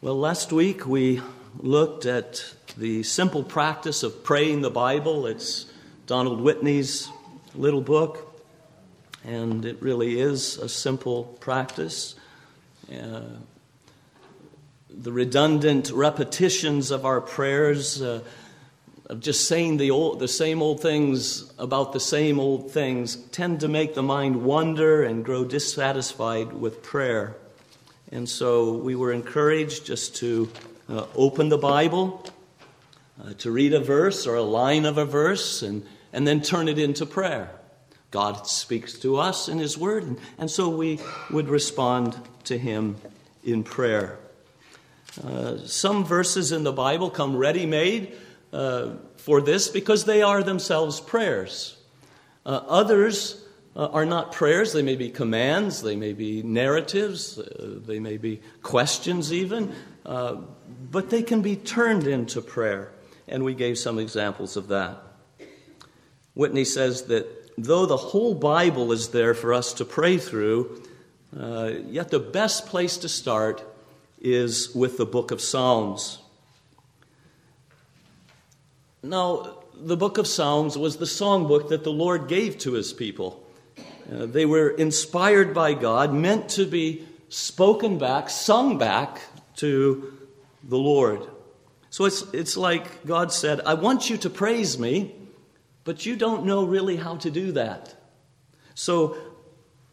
Well, last week we looked at the simple practice of praying the Bible. It's Donald Whitney's little book, and it really is a simple practice. Uh, the redundant repetitions of our prayers, uh, of just saying the, old, the same old things about the same old things, tend to make the mind wonder and grow dissatisfied with prayer. And so we were encouraged just to uh, open the Bible, uh, to read a verse or a line of a verse, and, and then turn it into prayer. God speaks to us in His Word, and, and so we would respond to Him in prayer. Uh, some verses in the Bible come ready made uh, for this because they are themselves prayers. Uh, others uh, are not prayers. They may be commands, they may be narratives, uh, they may be questions, even, uh, but they can be turned into prayer. And we gave some examples of that. Whitney says that though the whole Bible is there for us to pray through, uh, yet the best place to start is with the book of Psalms. Now, the book of Psalms was the songbook that the Lord gave to his people. Uh, they were inspired by God, meant to be spoken back, sung back to the Lord. So it's, it's like God said, I want you to praise me, but you don't know really how to do that. So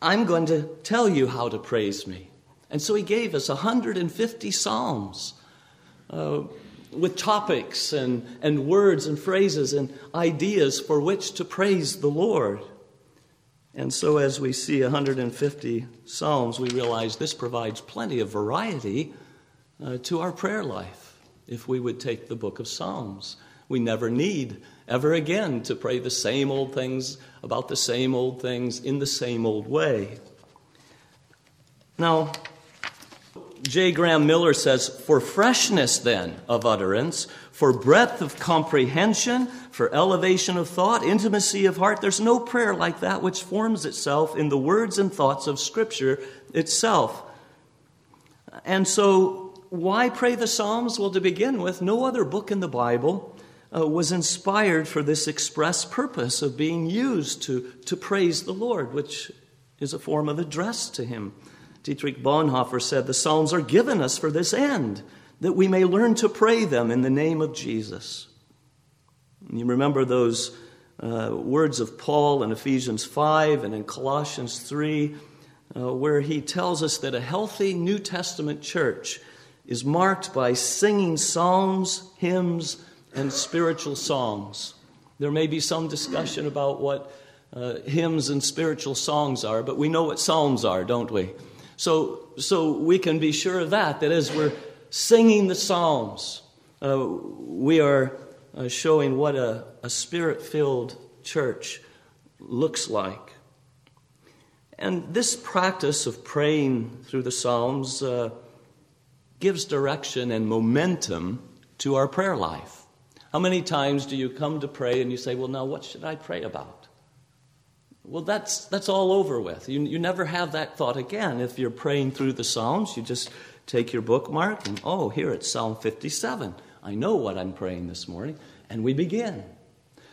I'm going to tell you how to praise me. And so he gave us 150 Psalms uh, with topics and, and words and phrases and ideas for which to praise the Lord. And so, as we see 150 Psalms, we realize this provides plenty of variety uh, to our prayer life if we would take the book of Psalms. We never need ever again to pray the same old things about the same old things in the same old way. Now, J. Graham Miller says, For freshness then of utterance, for breadth of comprehension, for elevation of thought, intimacy of heart, there's no prayer like that which forms itself in the words and thoughts of Scripture itself. And so, why pray the Psalms? Well, to begin with, no other book in the Bible uh, was inspired for this express purpose of being used to, to praise the Lord, which is a form of address to Him. Dietrich Bonhoeffer said, The Psalms are given us for this end, that we may learn to pray them in the name of Jesus. And you remember those uh, words of Paul in Ephesians 5 and in Colossians 3, uh, where he tells us that a healthy New Testament church is marked by singing psalms, hymns, and spiritual songs. There may be some discussion about what uh, hymns and spiritual songs are, but we know what psalms are, don't we? So, so we can be sure of that, that as we're singing the Psalms, uh, we are uh, showing what a, a spirit filled church looks like. And this practice of praying through the Psalms uh, gives direction and momentum to our prayer life. How many times do you come to pray and you say, Well, now what should I pray about? Well, that's, that's all over with. You, you never have that thought again. If you're praying through the Psalms, you just take your bookmark and, oh, here it's Psalm 57. I know what I'm praying this morning. And we begin.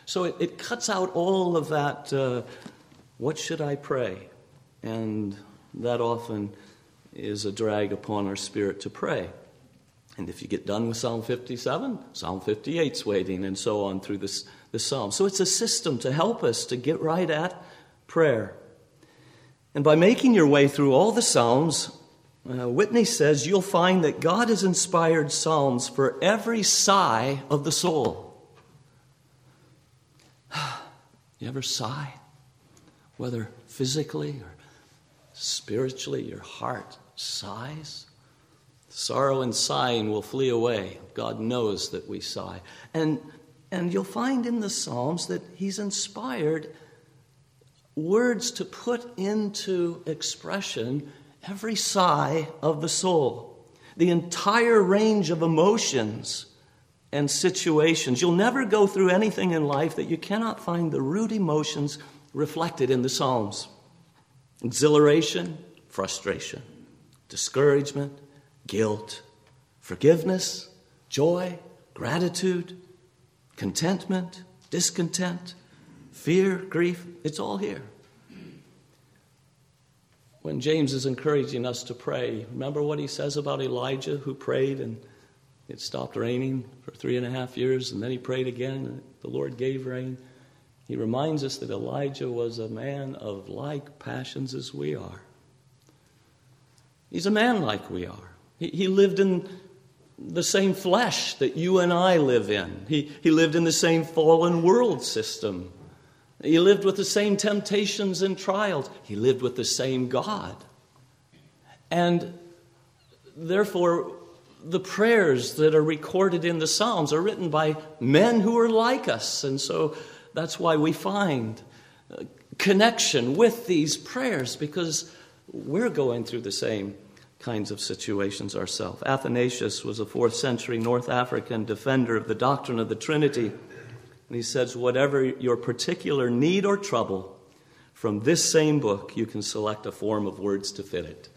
So it, it cuts out all of that, uh, what should I pray? And that often is a drag upon our spirit to pray. And if you get done with Psalm 57, Psalm 58's waiting, and so on through this, this psalm. So it's a system to help us to get right at prayer. And by making your way through all the Psalms, uh, Whitney says you'll find that God has inspired Psalms for every sigh of the soul. you ever sigh? Whether physically or spiritually, your heart sighs. Sorrow and sighing will flee away. God knows that we sigh. And, and you'll find in the Psalms that He's inspired words to put into expression every sigh of the soul, the entire range of emotions and situations. You'll never go through anything in life that you cannot find the root emotions reflected in the Psalms exhilaration, frustration, discouragement, guilt, forgiveness, joy, gratitude, contentment, discontent, fear, grief. It's all here. When James is encouraging us to pray, remember what he says about Elijah who prayed and it stopped raining for three and a half years, and then he prayed again, and the Lord gave rain. He reminds us that Elijah was a man of like passions as we are. He's a man like we are. He, he lived in the same flesh that you and I live in. He, he lived in the same fallen world system. He lived with the same temptations and trials. He lived with the same God. And therefore, the prayers that are recorded in the Psalms are written by men who are like us. And so that's why we find uh, connection with these prayers because we're going through the same kinds of situations ourselves. Athanasius was a fourth century North African defender of the doctrine of the Trinity. And he says, Whatever your particular need or trouble, from this same book you can select a form of words to fit it.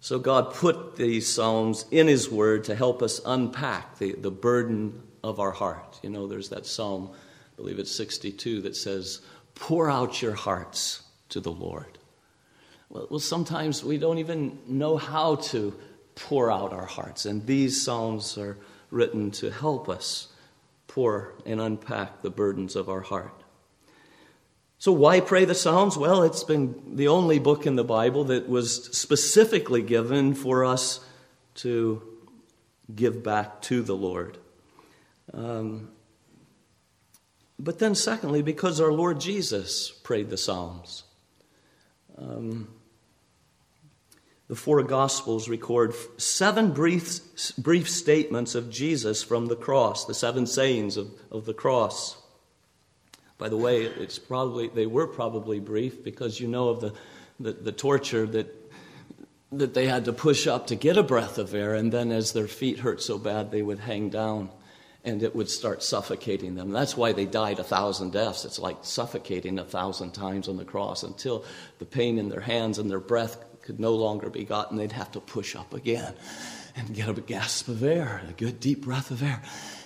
So God put these Psalms in His Word to help us unpack the, the burden of our heart. You know, there's that Psalm, I believe it's 62, that says, Pour out your hearts to the Lord. Well, well, sometimes we don't even know how to pour out our hearts, and these Psalms are written to help us pour and unpack the burdens of our heart. So, why pray the Psalms? Well, it's been the only book in the Bible that was specifically given for us to give back to the Lord. Um, but then, secondly, because our Lord Jesus prayed the Psalms. Um, the four Gospels record seven brief, brief statements of Jesus from the cross, the seven sayings of, of the cross. By the way, it's probably they were probably brief because you know of the, the, the torture that that they had to push up to get a breath of air, and then as their feet hurt so bad, they would hang down and it would start suffocating them. That's why they died a thousand deaths. It's like suffocating a thousand times on the cross until the pain in their hands and their breath could no longer be gotten. They'd have to push up again and get a gasp of air, a good deep breath of air,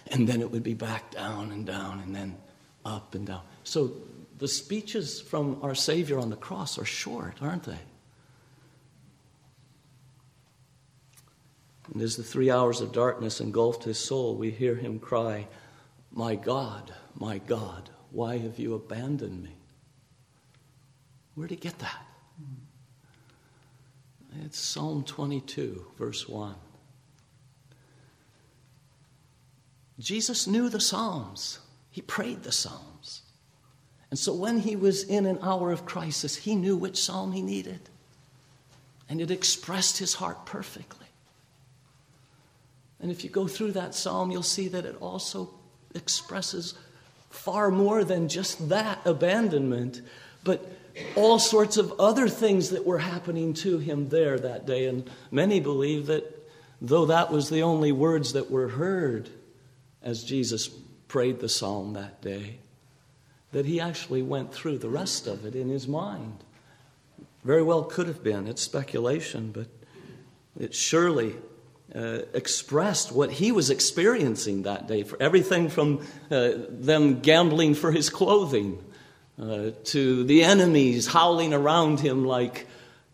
and then it would be back down and down and then up and down. So the speeches from our Savior on the cross are short, aren't they? And as the three hours of darkness engulfed his soul, we hear him cry, My God, my God, why have you abandoned me? Where'd he get that? It's Psalm 22, verse 1. Jesus knew the Psalms, he prayed the Psalms. And so when he was in an hour of crisis, he knew which psalm he needed. And it expressed his heart perfectly. And if you go through that psalm, you'll see that it also expresses far more than just that abandonment, but all sorts of other things that were happening to him there that day. And many believe that though that was the only words that were heard as Jesus prayed the psalm that day, that he actually went through the rest of it in his mind. Very well could have been. It's speculation, but it surely uh, expressed what he was experiencing that day. For everything from uh, them gambling for his clothing uh, to the enemies howling around him like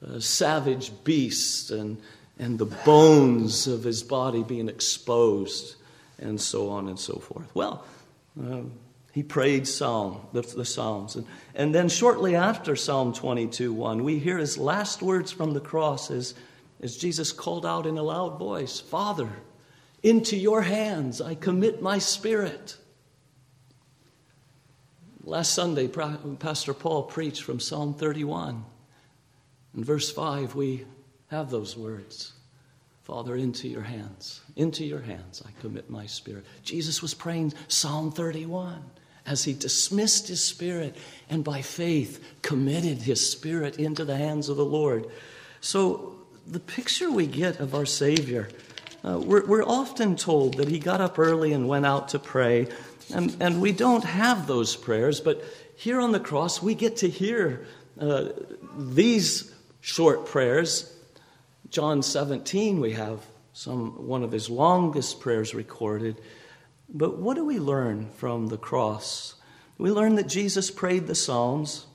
uh, savage beasts, and and the bones of his body being exposed, and so on and so forth. Well. Um, he prayed Psalm, the, the Psalms. And, and then shortly after Psalm 22 1, we hear his last words from the cross as, as Jesus called out in a loud voice Father, into your hands I commit my spirit. Last Sunday, Pastor Paul preached from Psalm 31. In verse 5, we have those words Father, into your hands, into your hands I commit my spirit. Jesus was praying Psalm 31 as he dismissed his spirit and by faith committed his spirit into the hands of the Lord. So, the picture we get of our Savior, uh, we're, we're often told that he got up early and went out to pray, and, and we don't have those prayers, but here on the cross we get to hear uh, these short prayers. John 17, we have some, one of his longest prayers recorded. But what do we learn from the cross? We learn that Jesus prayed the Psalms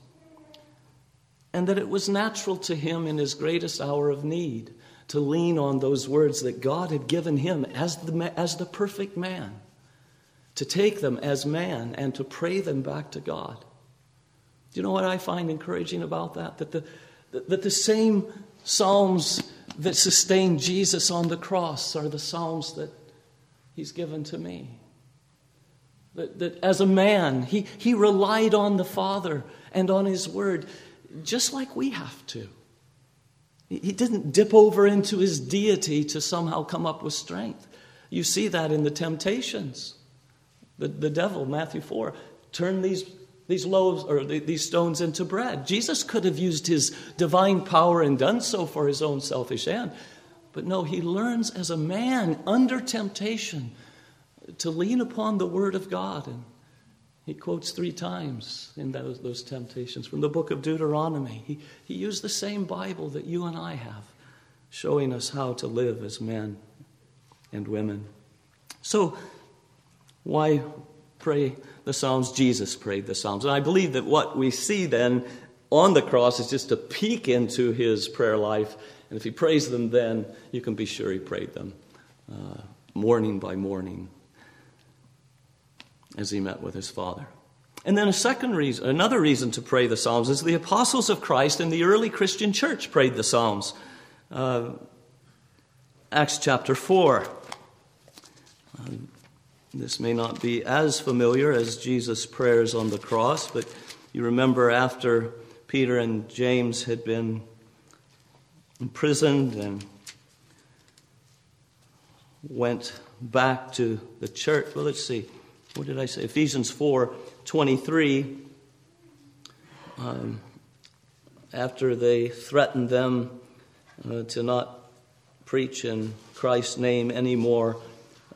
and that it was natural to him in his greatest hour of need to lean on those words that God had given him as the, as the perfect man, to take them as man and to pray them back to God. Do you know what I find encouraging about that? That the, that the same Psalms that sustained Jesus on the cross are the Psalms that he's given to me. That, that as a man, he, he relied on the Father and on his word, just like we have to. He didn't dip over into his deity to somehow come up with strength. You see that in the temptations. The, the devil, Matthew 4, turn these, these loaves or the, these stones into bread. Jesus could have used his divine power and done so for his own selfish end. But no, he learns as a man under temptation to lean upon the Word of God. And he quotes three times in those, those temptations from the book of Deuteronomy. He, he used the same Bible that you and I have, showing us how to live as men and women. So, why pray the Psalms? Jesus prayed the Psalms. And I believe that what we see then on the cross is just a peek into his prayer life. And if he prays them then, you can be sure he prayed them uh, morning by morning as he met with his Father. And then a second reason, another reason to pray the Psalms is the apostles of Christ and the early Christian church prayed the Psalms. Uh, Acts chapter 4. Uh, this may not be as familiar as Jesus' prayers on the cross, but you remember after Peter and James had been imprisoned and went back to the church. Well, let's see what did I say? Ephesians 4 23. Um, after they threatened them uh, to not preach in Christ's name anymore,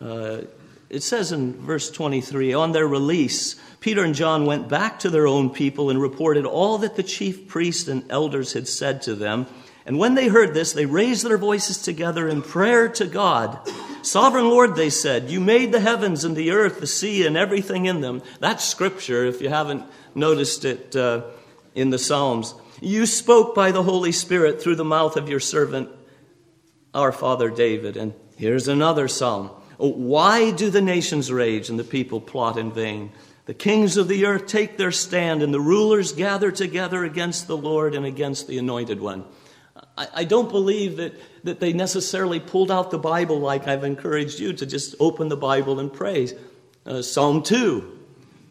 uh, it says in verse 23 on their release, Peter and John went back to their own people and reported all that the chief priests and elders had said to them. And when they heard this, they raised their voices together in prayer to God. Sovereign Lord, they said, you made the heavens and the earth, the sea, and everything in them. That's scripture, if you haven't noticed it uh, in the Psalms. You spoke by the Holy Spirit through the mouth of your servant, our father David. And here's another psalm. Oh, why do the nations rage and the people plot in vain? The kings of the earth take their stand, and the rulers gather together against the Lord and against the anointed one. I, I don't believe that, that they necessarily pulled out the Bible like I've encouraged you to just open the Bible and pray. Uh, Psalm 2.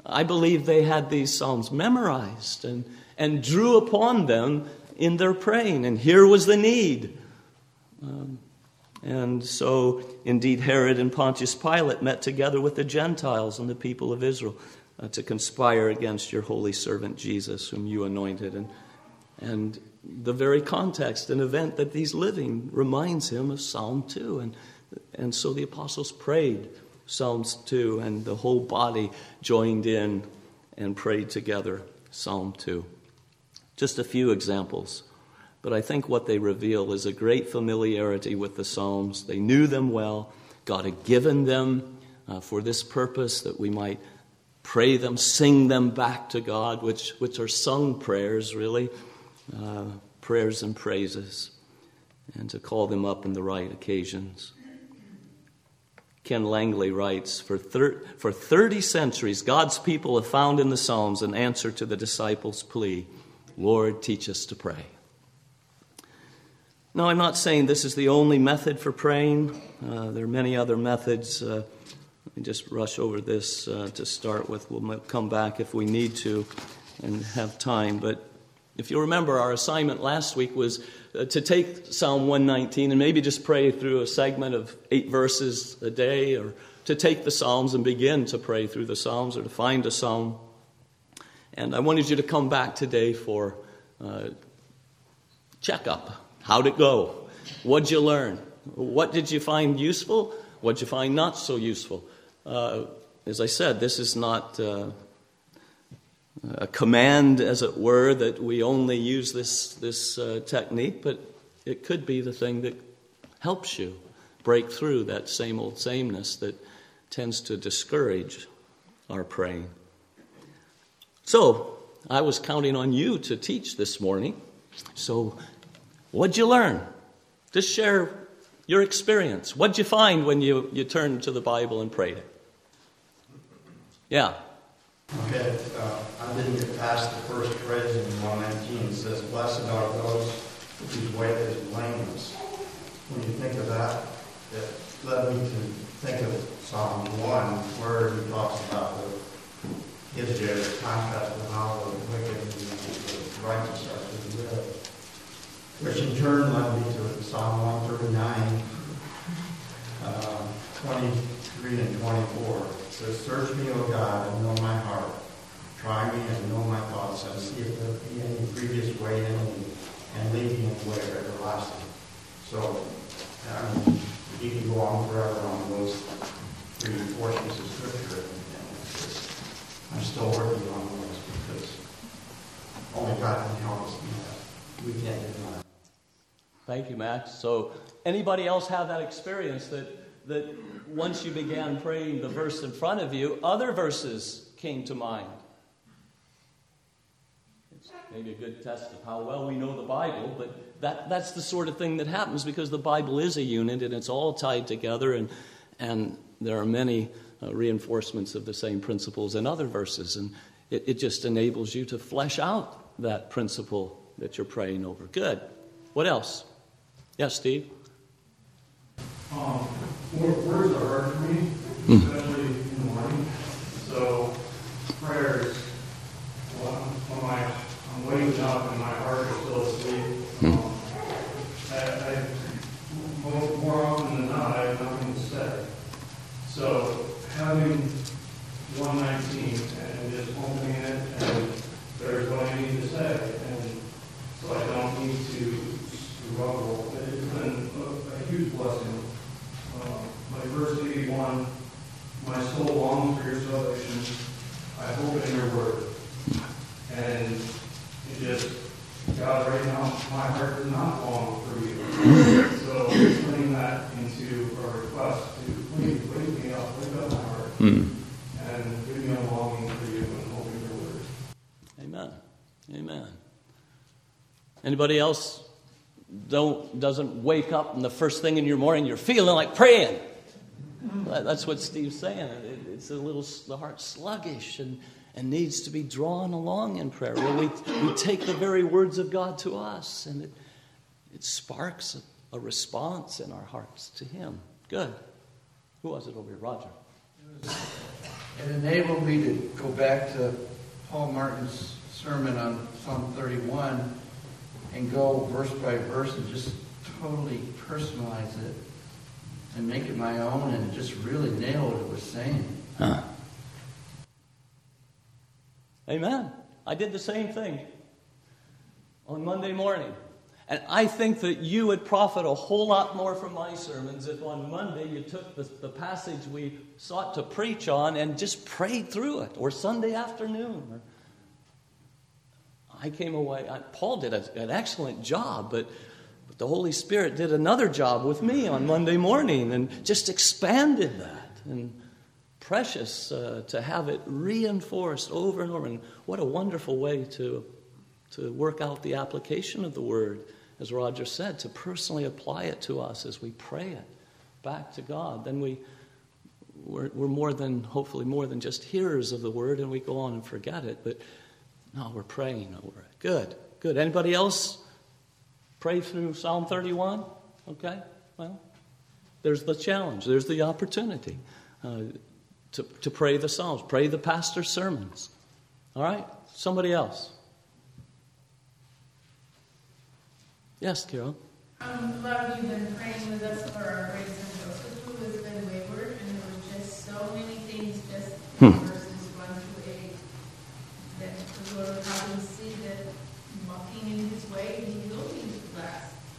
I believe they had these Psalms memorized and, and drew upon them in their praying. And here was the need. Um, and so, indeed, Herod and Pontius Pilate met together with the Gentiles and the people of Israel uh, to conspire against your holy servant Jesus, whom you anointed. And, and the very context and event that he's living reminds him of Psalm 2. And, and so the apostles prayed Psalms 2, and the whole body joined in and prayed together Psalm 2. Just a few examples, but I think what they reveal is a great familiarity with the Psalms. They knew them well, God had given them uh, for this purpose that we might pray them, sing them back to God, which, which are sung prayers, really uh, prayers and praises and to call them up in the right occasions. Ken Langley writes For, thir- for 30 centuries, God's people have found in the Psalms an answer to the disciples' plea Lord, teach us to pray. Now, I'm not saying this is the only method for praying, uh, there are many other methods. Uh, let me just rush over this uh, to start with. We'll come back if we need to and have time. But if you remember, our assignment last week was uh, to take Psalm 119 and maybe just pray through a segment of eight verses a day, or to take the Psalms and begin to pray through the Psalms, or to find a Psalm. And I wanted you to come back today for uh, checkup. How'd it go? What'd you learn? What did you find useful? What'd you find not so useful? Uh, as I said, this is not uh, a command, as it were, that we only use this, this uh, technique, but it could be the thing that helps you break through that same old sameness that tends to discourage our praying. So, I was counting on you to teach this morning. So, what'd you learn? Just share your experience. What'd you find when you, you turned to the Bible and prayed it? Yeah. Okay, uh, I didn't get past the first phrase in 119. It says, Blessed are those whose way is blameless. When you think of that, it led me to think of Psalm 1, where he talks about the his contrast of how the wicked and the righteous are to live. Which in turn led me to Psalm 139, uh, 23 and 24 It says, Search me, O God, and know my heart. Try me and know my thoughts, and see if there be any previous way in me, and lead me in the way of everlasting. So, mean, you can go on forever on those three portions of Scripture, I'm still working on those because only God can help us do that. We can't do that. Thank you, Max. So, anybody else have that experience that that once you began praying the verse in front of you, other verses came to mind. It's maybe a good test of how well we know the Bible, but that, that's the sort of thing that happens because the Bible is a unit and it's all tied together, and, and there are many uh, reinforcements of the same principles in other verses, and it, it just enables you to flesh out that principle that you're praying over. Good. What else? Yes, Steve? Um, words are hard for me, hmm. especially in the morning. So prayers, when, when I, I'm waking up and my heart is still asleep, hmm. um, I, I, more, more often than not, I have nothing to say. So having 119 and just opening it, and there's what I need to say, and so I don't need to struggle. It's been a, a huge blessing like verse 81, my soul longs for your salvation. I hope in your word. And it just, God, right now, my heart does not long for you. so putting that into a request to please wake me up, wake up my heart, mm. and give me a longing for you and hoping your word. Amen. Amen. Anybody else don't doesn't wake up and the first thing in your morning you're feeling like praying? That's what Steve's saying. It's a little, the heart sluggish and, and needs to be drawn along in prayer. Where we, we take the very words of God to us and it, it sparks a, a response in our hearts to Him. Good. Who was it over here? Roger. It enabled me to go back to Paul Martin's sermon on Psalm 31 and go verse by verse and just totally personalize it and make it my own and just really nail what it was saying. Huh. Amen. I did the same thing on Monday morning. And I think that you would profit a whole lot more from my sermons if on Monday you took the, the passage we sought to preach on and just prayed through it, or Sunday afternoon. I came away, I, Paul did a, an excellent job, but but the Holy Spirit did another job with me on Monday morning and just expanded that. And precious uh, to have it reinforced over and over. And what a wonderful way to, to work out the application of the word, as Roger said, to personally apply it to us as we pray it back to God. Then we, we're, we're more than, hopefully, more than just hearers of the word and we go on and forget it. But no, we're praying over it. Good, good. Anybody else? Pray through Psalm 31? Okay? Well, there's the challenge, there's the opportunity uh, to, to pray the Psalms, pray the pastor's sermons. All right? Somebody else. Yes, Carol. Um, a lot of you have been praying with us for our great son Joseph, who has been wayward, and there were just so many things just hmm.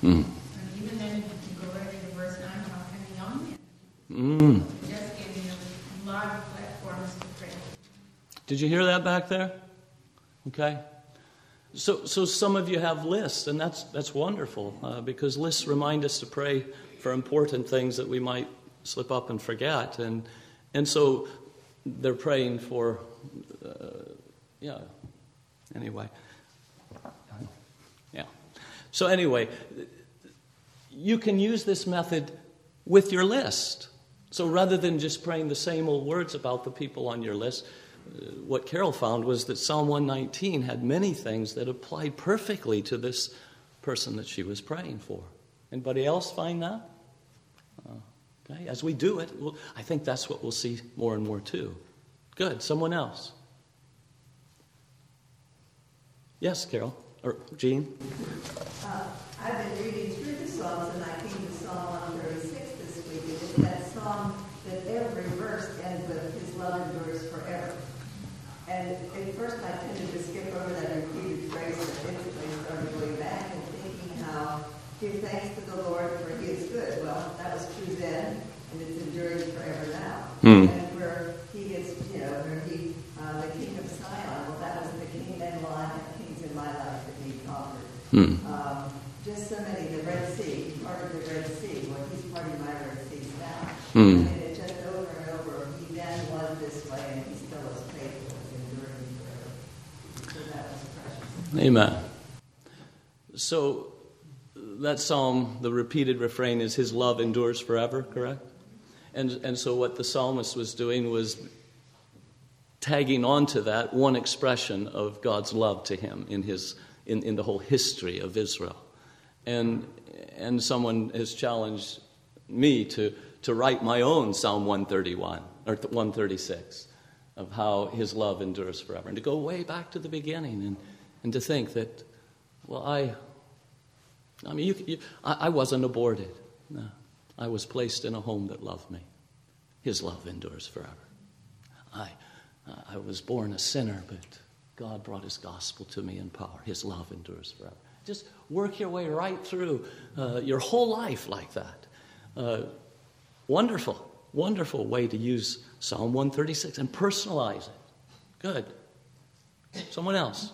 Mm. And even then, you can go right into verse 9, how can a young man? Mm. Just giving them a lot of platforms to pray. Did you hear that back there? Okay. So, so some of you have lists, and that's, that's wonderful uh, because lists remind us to pray for important things that we might slip up and forget. And, and so they're praying for, uh, yeah, anyway. Yeah. So, anyway, you can use this method with your list. So, rather than just praying the same old words about the people on your list, uh, what Carol found was that Psalm 119 had many things that applied perfectly to this person that she was praying for. Anybody else find that? Uh, okay, as we do it, I think that's what we'll see more and more too. Good. Someone else? Yes, Carol or Jean. Uh, I've been reading through the Psalms and I came to Psalm 136 this week. And it's that psalm that every verse ends with His love endures forever. And at first I tended to skip over that repeated phrase and instantly started going back and thinking how give thanks to the Lord for He is good. Well, that was true then and it's enduring forever now. Hmm. And where He is, you know, where He, uh, the King of Sihon, well, that was the King and line of kings in my life that He conquered. Hmm. Um, just so many, the Red Sea, he parted the Red Sea, well, he's parting my Red Seas now. Hmm. I mean, it just over and over, he then was this way, and he still is faithful, and enduring forever. So that was precious. Amen. So that psalm, the repeated refrain is His love endures forever, correct? And, and so what the psalmist was doing was tagging onto that one expression of God's love to him in, his, in, in the whole history of Israel. And, and someone has challenged me to, to write my own Psalm 131 or 136 of how his love endures forever and to go way back to the beginning and, and to think that, well, I, I mean, you, you, I, I wasn't aborted. No. I was placed in a home that loved me. His love endures forever. I, I was born a sinner, but God brought His gospel to me in power. His love endures forever. Just work your way right through uh, your whole life like that. Uh, wonderful, wonderful way to use Psalm 136 and personalize it. Good. Someone else.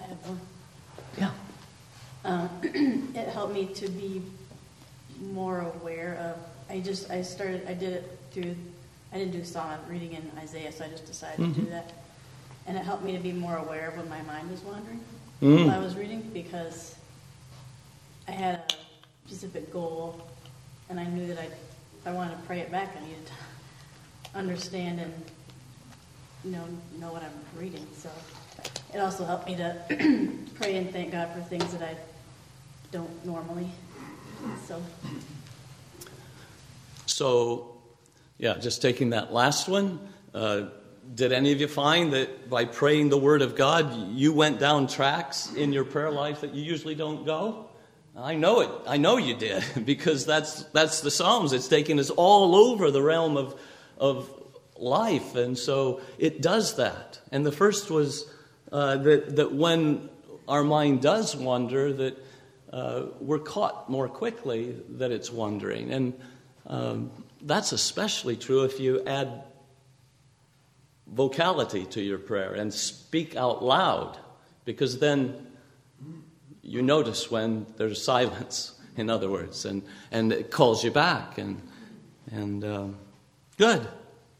I have one. Yeah. Uh, it helped me to be more aware of. I just I started I did it through. I didn't do Psalm reading in Isaiah, so I just decided to do Mhm. that, and it helped me to be more aware of when my mind was wandering Mm. while I was reading because I had a specific goal, and I knew that I if I wanted to pray it back, I needed to understand and you know know what I'm reading. So it also helped me to pray and thank God for things that I don't normally. So So, yeah, just taking that last one. Uh, did any of you find that by praying the Word of God, you went down tracks in your prayer life that you usually don't go? I know it. I know you did because that's that's the Psalms. It's taking us all over the realm of of life, and so it does that. And the first was uh, that that when our mind does wander, that we're caught more quickly that it's wandering, and um, that's especially true if you add vocality to your prayer and speak out loud, because then you notice when there's silence, in other words, and, and it calls you back. And, and um, good.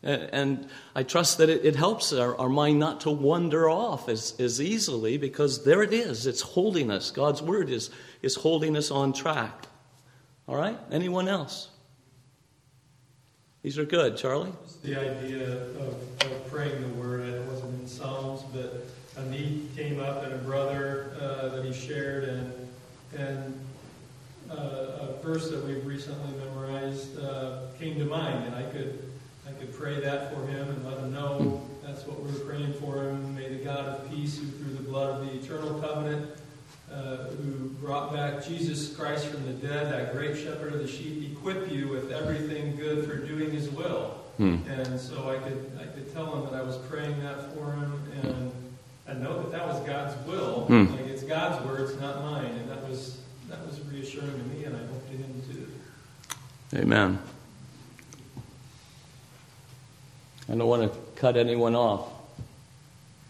And I trust that it, it helps our, our mind not to wander off as, as easily because there it is. It's holding us. God's word is, is holding us on track. All right? Anyone else? These are good. Charlie? The idea of, of praying the word. It wasn't in Psalms, but a need came up in a brother uh, that he shared, and and uh, a verse that we've recently memorized uh, came to mind, and I could I could pray that for him and let him know that's what we're praying for him. May the God of peace, who through the blood of the eternal covenant, uh, who brought back Jesus Christ from the dead, that great shepherd of the sheep, equip you with everything good for doing His will. Hmm. And so I could I could tell him that I was praying that for him, and I know that that was God's will. Hmm. Like it's God's words, not mine, and that was that was reassuring to me, and I hope to him too. Amen. I don't want to cut anyone off.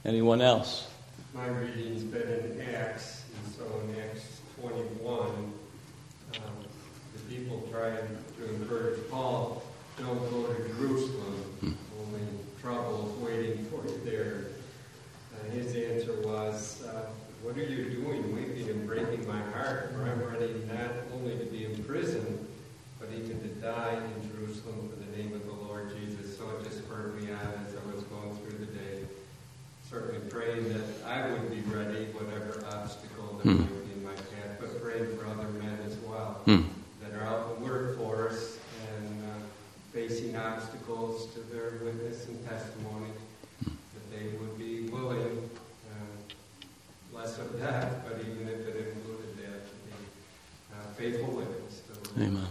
Anyone else? My reading's been in Acts, and so in Acts people trying to encourage Paul, don't go to Jerusalem, only trouble waiting for you there. And his answer was, uh, What are you doing, weeping and breaking my heart? For I'm ready not only to be imprisoned, but even to die in Jerusalem for the name of the Lord Jesus. So it just spurred me on as I was going through the day. Certainly praying that I would be ready, whatever obstacle there Hmm. might be in my path, but praying for other men as well Hmm. that are out in the workforce and uh, facing obstacles to their witness and testimony, that they would be willing, uh, less of that, but even if it included that, to be uh, faithful witness to the Lord. Amen.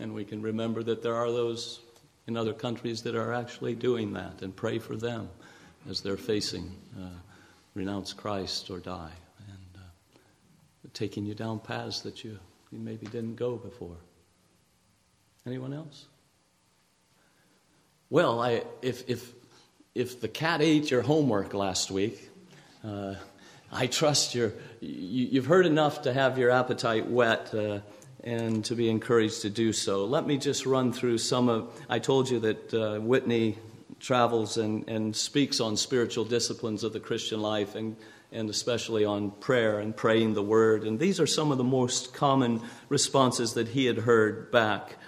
And we can remember that there are those in other countries that are actually doing that and pray for them as they're facing uh, renounce Christ or die and uh, taking you down paths that you, you maybe didn't go before. Anyone else? Well, I, if, if, if the cat ate your homework last week, uh, I trust you're, you, you've heard enough to have your appetite whet uh, and to be encouraged to do so. Let me just run through some of. I told you that uh, Whitney travels and, and speaks on spiritual disciplines of the Christian life and, and especially on prayer and praying the word. And these are some of the most common responses that he had heard back.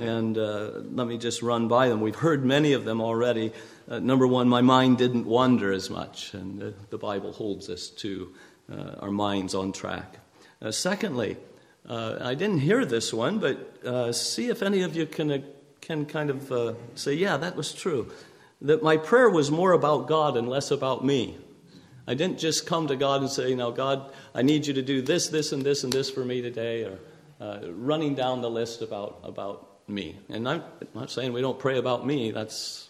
And uh, let me just run by them. We've heard many of them already. Uh, number one, my mind didn't wander as much, and uh, the Bible holds us to uh, our minds on track. Uh, secondly, uh, I didn't hear this one, but uh, see if any of you can, can kind of say, yeah, that was true. That my prayer was more about God and less about me. I didn't just come to God and say, now, God, I need you to do this, this, and this, and this for me today, or running down the list about, about me. And I'm not saying we don't pray about me. That's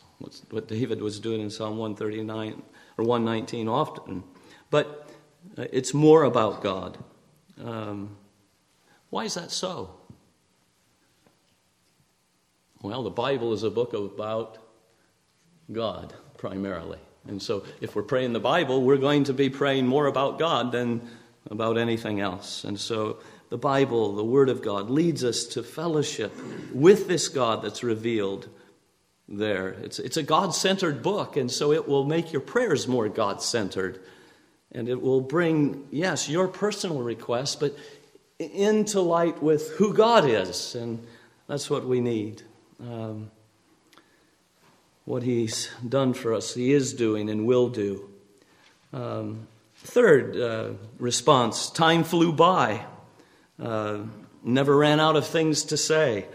what David was doing in Psalm 139 or 119 often. But it's more about God. Um, why is that so? Well, the Bible is a book about God primarily. And so if we're praying the Bible, we're going to be praying more about God than about anything else. And so the Bible, the Word of God, leads us to fellowship with this God that's revealed there. It's, it's a God centered book, and so it will make your prayers more God centered. And it will bring, yes, your personal requests, but into light with who God is. And that's what we need. Um, what He's done for us, He is doing and will do. Um, third uh, response time flew by. Uh, never ran out of things to say,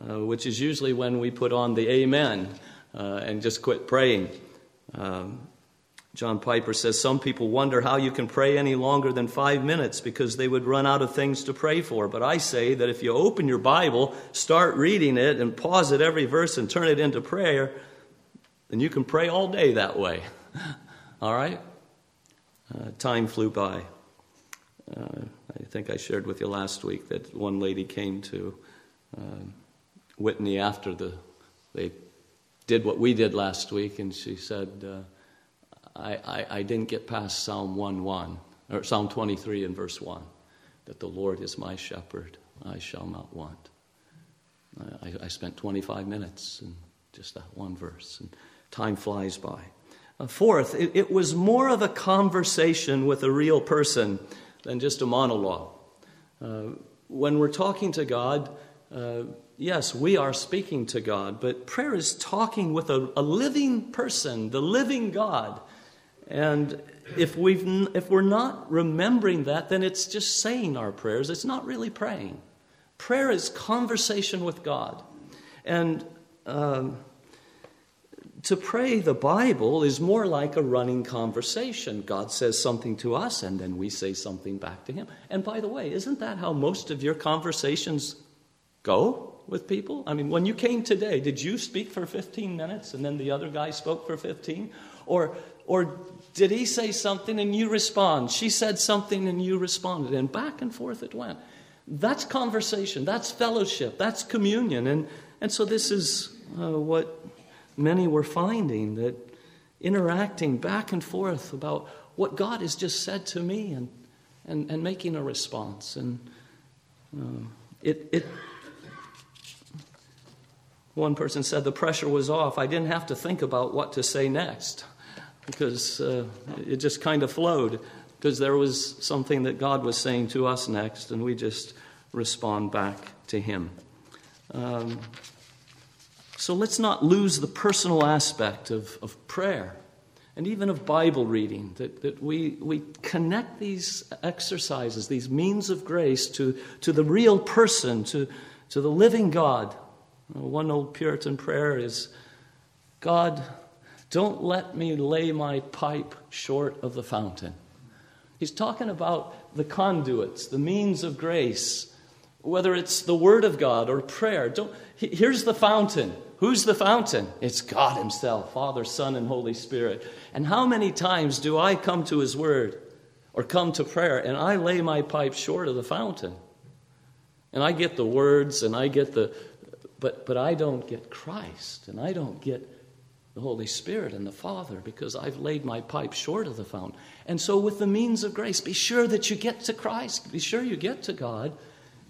uh, which is usually when we put on the amen uh, and just quit praying. Um, John Piper says some people wonder how you can pray any longer than five minutes because they would run out of things to pray for. But I say that if you open your Bible, start reading it, and pause at every verse and turn it into prayer, then you can pray all day that way. all right? Uh, time flew by. Uh, I think I shared with you last week that one lady came to uh, Whitney after the they did what we did last week, and she said, uh, I, I, I, didn't get past Psalm 1 1, or Psalm 23 and verse 1, that the Lord is my shepherd, I shall not want. I, I spent 25 minutes in just that one verse, and time flies by. Uh, fourth, it, it was more of a conversation with a real person than just a monologue. Uh, when we're talking to God, uh, yes, we are speaking to God, but prayer is talking with a, a living person, the living God. And if, we've, if we're not remembering that, then it's just saying our prayers. It's not really praying. Prayer is conversation with God. And um, to pray the Bible is more like a running conversation. God says something to us, and then we say something back to Him. And by the way, isn't that how most of your conversations go with people? I mean, when you came today, did you speak for 15 minutes and then the other guy spoke for 15? Or, or did he say something and you respond? She said something and you responded, and back and forth it went. That's conversation, that's fellowship, that's communion. And, and so this is uh, what many were finding that interacting back and forth about what God has just said to me and, and, and making a response. And uh, it, it, one person said the pressure was off. I didn't have to think about what to say next because uh, it just kind of flowed because there was something that God was saying to us next, and we just respond back to Him. Um, so let's not lose the personal aspect of, of prayer and even of Bible reading, that, that we, we connect these exercises, these means of grace, to, to the real person, to, to the living God. One old Puritan prayer is God, don't let me lay my pipe short of the fountain. He's talking about the conduits, the means of grace, whether it's the Word of God or prayer. Don't, here's the fountain. Who's the fountain? It's God Himself, Father, Son, and Holy Spirit. And how many times do I come to His Word or come to prayer and I lay my pipe short of the fountain? And I get the words and I get the, but, but I don't get Christ and I don't get the Holy Spirit and the Father because I've laid my pipe short of the fountain. And so, with the means of grace, be sure that you get to Christ, be sure you get to God.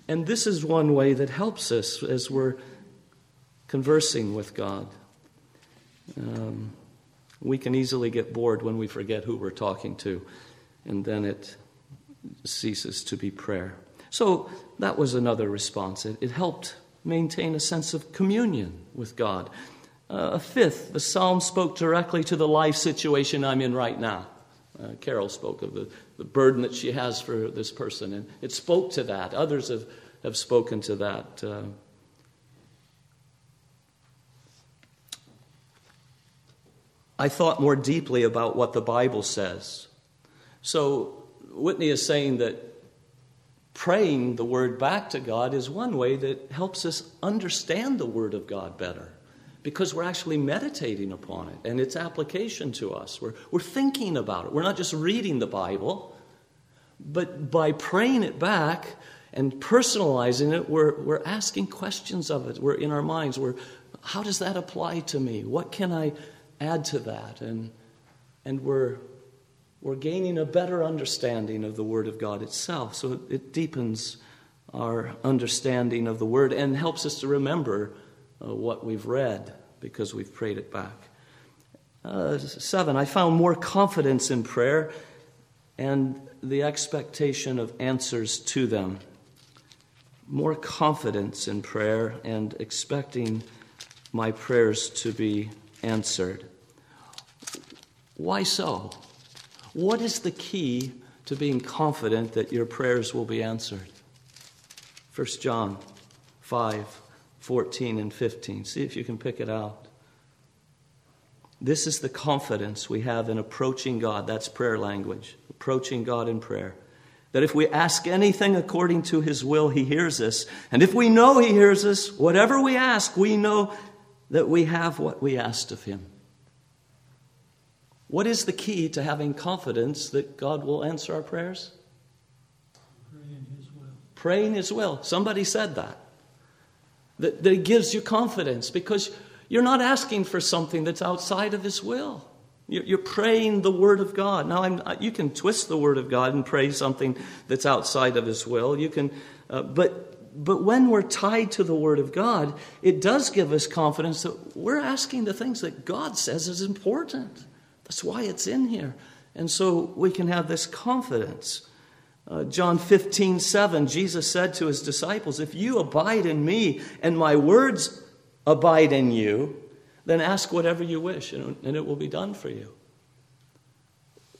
And this is one way that helps us as we're conversing with God. Um, we can easily get bored when we forget who we're talking to, and then it ceases to be prayer. So that was another response. It, it helped maintain a sense of communion with God. Uh, a fifth, the psalm spoke directly to the life situation I'm in right now. Uh, Carol spoke of the, the burden that she has for this person, and it spoke to that. Others have, have spoken to that. Uh, I thought more deeply about what the Bible says. So, Whitney is saying that praying the Word back to God is one way that helps us understand the Word of God better because we're actually meditating upon it and its application to us. We're, we're thinking about it. We're not just reading the Bible, but by praying it back and personalizing it, we're, we're asking questions of it. We're in our minds. We're, how does that apply to me? What can I add to that. And, and we're, we're gaining a better understanding of the Word of God itself. So it, it deepens our understanding of the Word and helps us to remember uh, what we've read because we've prayed it back. Uh, seven, I found more confidence in prayer and the expectation of answers to them. More confidence in prayer and expecting my prayers to be answered. Why so? What is the key to being confident that your prayers will be answered? 1 John 5 14 and 15. See if you can pick it out. This is the confidence we have in approaching God. That's prayer language. Approaching God in prayer. That if we ask anything according to His will, He hears us. And if we know He hears us, whatever we ask, we know that we have what we asked of Him. What is the key to having confidence that God will answer our prayers? Praying His will. Praying His will. Somebody said that. That, that it gives you confidence because you're not asking for something that's outside of His will. You're praying the Word of God. Now, I'm, you can twist the Word of God and pray something that's outside of His will. You can, uh, but but when we're tied to the Word of God, it does give us confidence that we're asking the things that God says is important. That's why it's in here. And so we can have this confidence. Uh, John 15, 7, Jesus said to his disciples, If you abide in me and my words abide in you, then ask whatever you wish and, it will be done for you.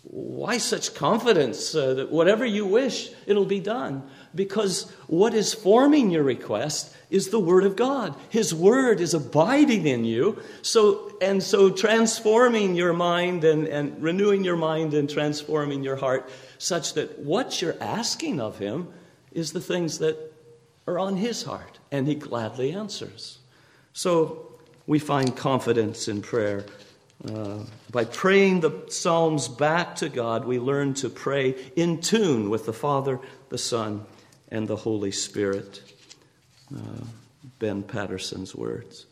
Why such confidence uh, that whatever you wish, it'll be done? Because what is forming your request is the Word of God. His Word is abiding in you. So, and so transforming your mind and, and renewing your mind and transforming your heart such that what you're asking of Him is the things that are on His heart, and He gladly answers. So we find confidence in prayer. Uh, by praying the Psalms back to God, we learn to pray in tune with the Father, the Son, and the Holy Spirit. Ben Patterson's words.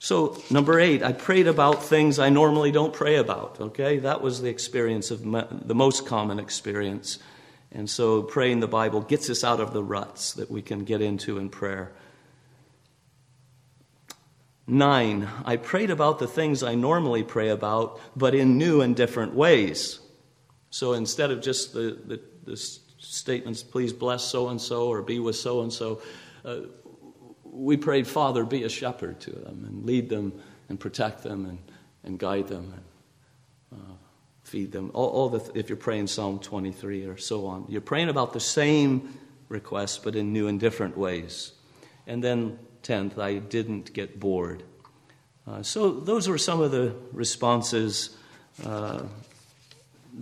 So, number eight, I prayed about things I normally don't pray about, okay? That was the experience of my, the most common experience. And so praying the Bible gets us out of the ruts that we can get into in prayer. Nine, I prayed about the things I normally pray about, but in new and different ways. So instead of just the, the, the statements, please bless so and so or be with so and so, we prayed, Father, be a shepherd to them and lead them and protect them and, and guide them and uh, feed them. All, all the, if you're praying Psalm 23 or so on, you're praying about the same requests, but in new and different ways. And then, 10th, I didn't get bored. Uh, so, those were some of the responses uh,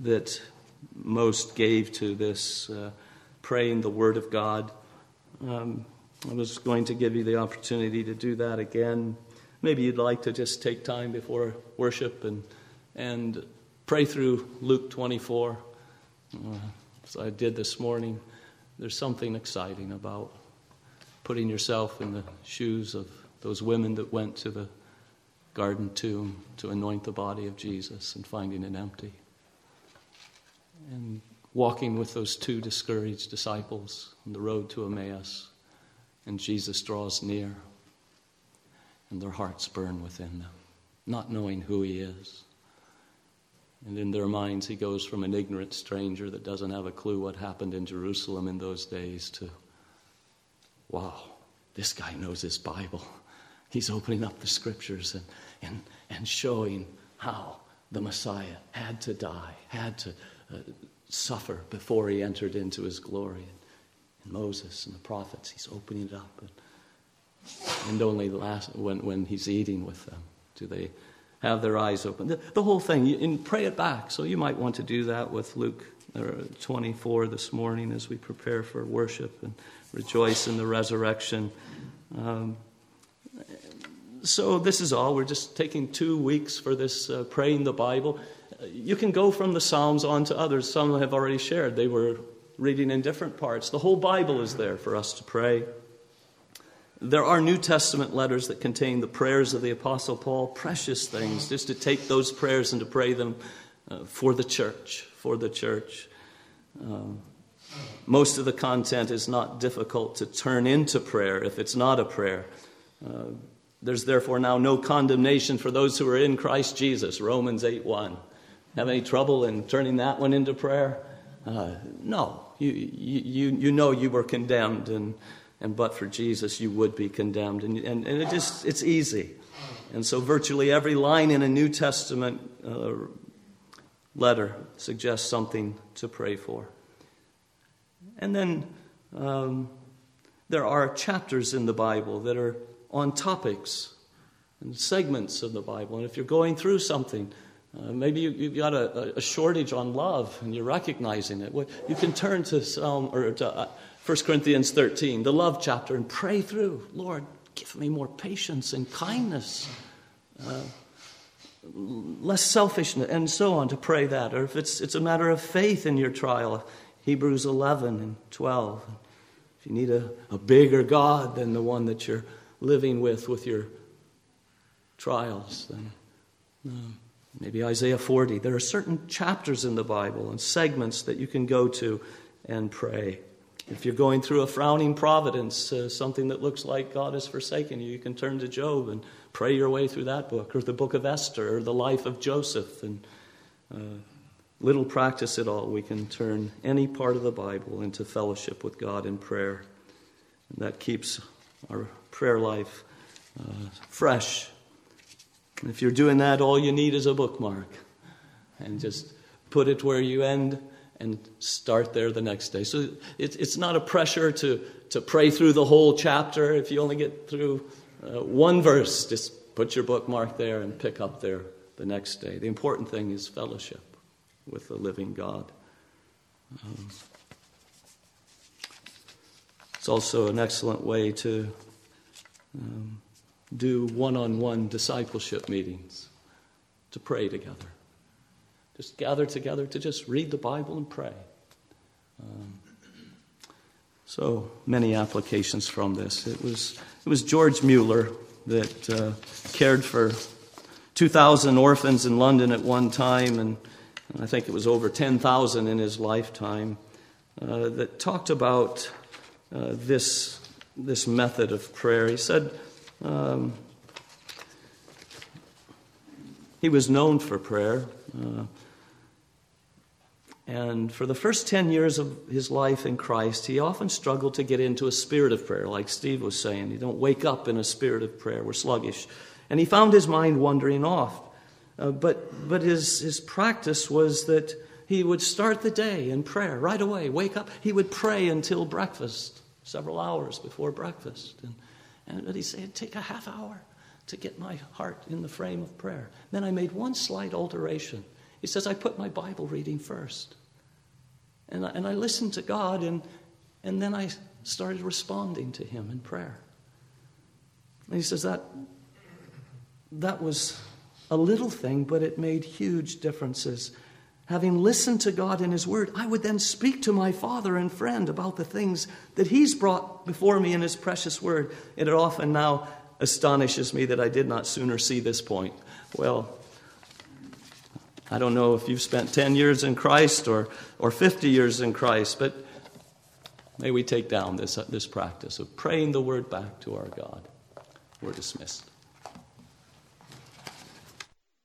that most gave to this uh, praying the Word of God. Um, I was going to give you the opportunity to do that again. Maybe you'd like to just take time before worship and, and pray through Luke 24, uh, as I did this morning. There's something exciting about putting yourself in the shoes of those women that went to the garden tomb to anoint the body of Jesus and finding it empty. And walking with those two discouraged disciples on the road to Emmaus, and Jesus draws near, and their hearts burn within them, not knowing who He is. And in their minds, He goes from an ignorant stranger that doesn't have a clue what happened in Jerusalem in those days to, wow, this guy knows his Bible. He's opening up the scriptures and, and, and showing how the Messiah had to die, had to uh, suffer before he entered into his glory. And, Moses and the prophets, he's opening it up. And, and only last, when, when he's eating with them do they have their eyes open. The, the whole thing, and pray it back. So you might want to do that with Luke uh, 24 this morning as we prepare for worship and rejoice in the resurrection. Um, so this is all. We're just taking two weeks for this uh, praying the Bible. You can go from the Psalms on to others. Some have already shared. They were reading in different parts. The whole Bible is there for us to pray. There are New Testament letters that contain the prayers of the Apostle Paul, precious things, just to take those prayers and to pray them uh, for the church, for the church. Um, most of the content is not difficult to turn into prayer if it's not a prayer. Uh, there's therefore now no condemnation for those who are in Christ Jesus, Romans 8 1. Have any trouble in turning that one into prayer? Uh, no. You, you, you know you were condemned, and, and but for Jesus, you would be condemned. And, and, and it just, it's easy. And so, virtually every line in a New Testament uh, letter suggests something to pray for. And then um, there are chapters in the Bible that are on topics and segments of the Bible. And if you're going through something, uh, maybe you, have got a, a, shortage on love and you're recognizing it. Well, you can turn to Psalm or to uh, 1 Corinthians 13, the love chapter, and pray through. Lord, give me more patience and kindness, uh, less selfishness, and so on. To pray that, or if it's it's a matter of faith in your trial, Hebrews 11 and 12. If you need a, a bigger God than the one that you're living with with your trials, then. Um, maybe Isaiah 40. There are certain chapters in the Bible and segments that you can go to and pray. If you're going through a frowning providence, uh, something that looks like God has forsaken you, you can turn to Job and pray your way through that book, or the book of Esther, or the life of Joseph. And uh, little practice at all, we can turn any part of the Bible into fellowship with God in prayer. And that keeps our prayer life uh, fresh if you're doing that, all you need is a bookmark. And just put it where you end and start there the next day. So it, it's not a pressure to, to pray through the whole chapter. If you only get through uh, one verse, just put your bookmark there and pick up there the next day. The important thing is fellowship with the living God. Um, it's also an excellent way to um, do one on one discipleship meetings to pray together. Just gather together to just read the Bible and pray. Um, so many applications from this. It was, it was George Mueller that uh, cared for 2,000 orphans in London at one time, and, and I think it was over 10,000 in his lifetime. uh, that talked about uh, this, this method of prayer. He said um, he was known for prayer. Uh, and for the first 10 years of his life in Christ, he often struggled to get into a spirit of prayer, like Steve was saying. You don't wake up in a spirit of prayer, we're sluggish. And he found his mind wandering off. Uh, but but his, his practice was that he would start the day in prayer right away, wake up. He would pray until breakfast, several hours before breakfast. And, and he said, take a half hour to get my heart in the frame of prayer. Then I made one slight alteration. He says, I put my Bible reading first. And I, and I listened to God, and, and then I started responding to Him in prayer. And he says that that was a little thing, but it made huge differences. Having listened to God in His Word, I would then speak to my father and friend about the things that He's brought before me in His precious Word. It often now astonishes me that I did not sooner see this point. Well, I don't know if you've spent 10 years in Christ or, or 50 years in Christ, but may we take down this, this practice of praying the Word back to our God. We're dismissed.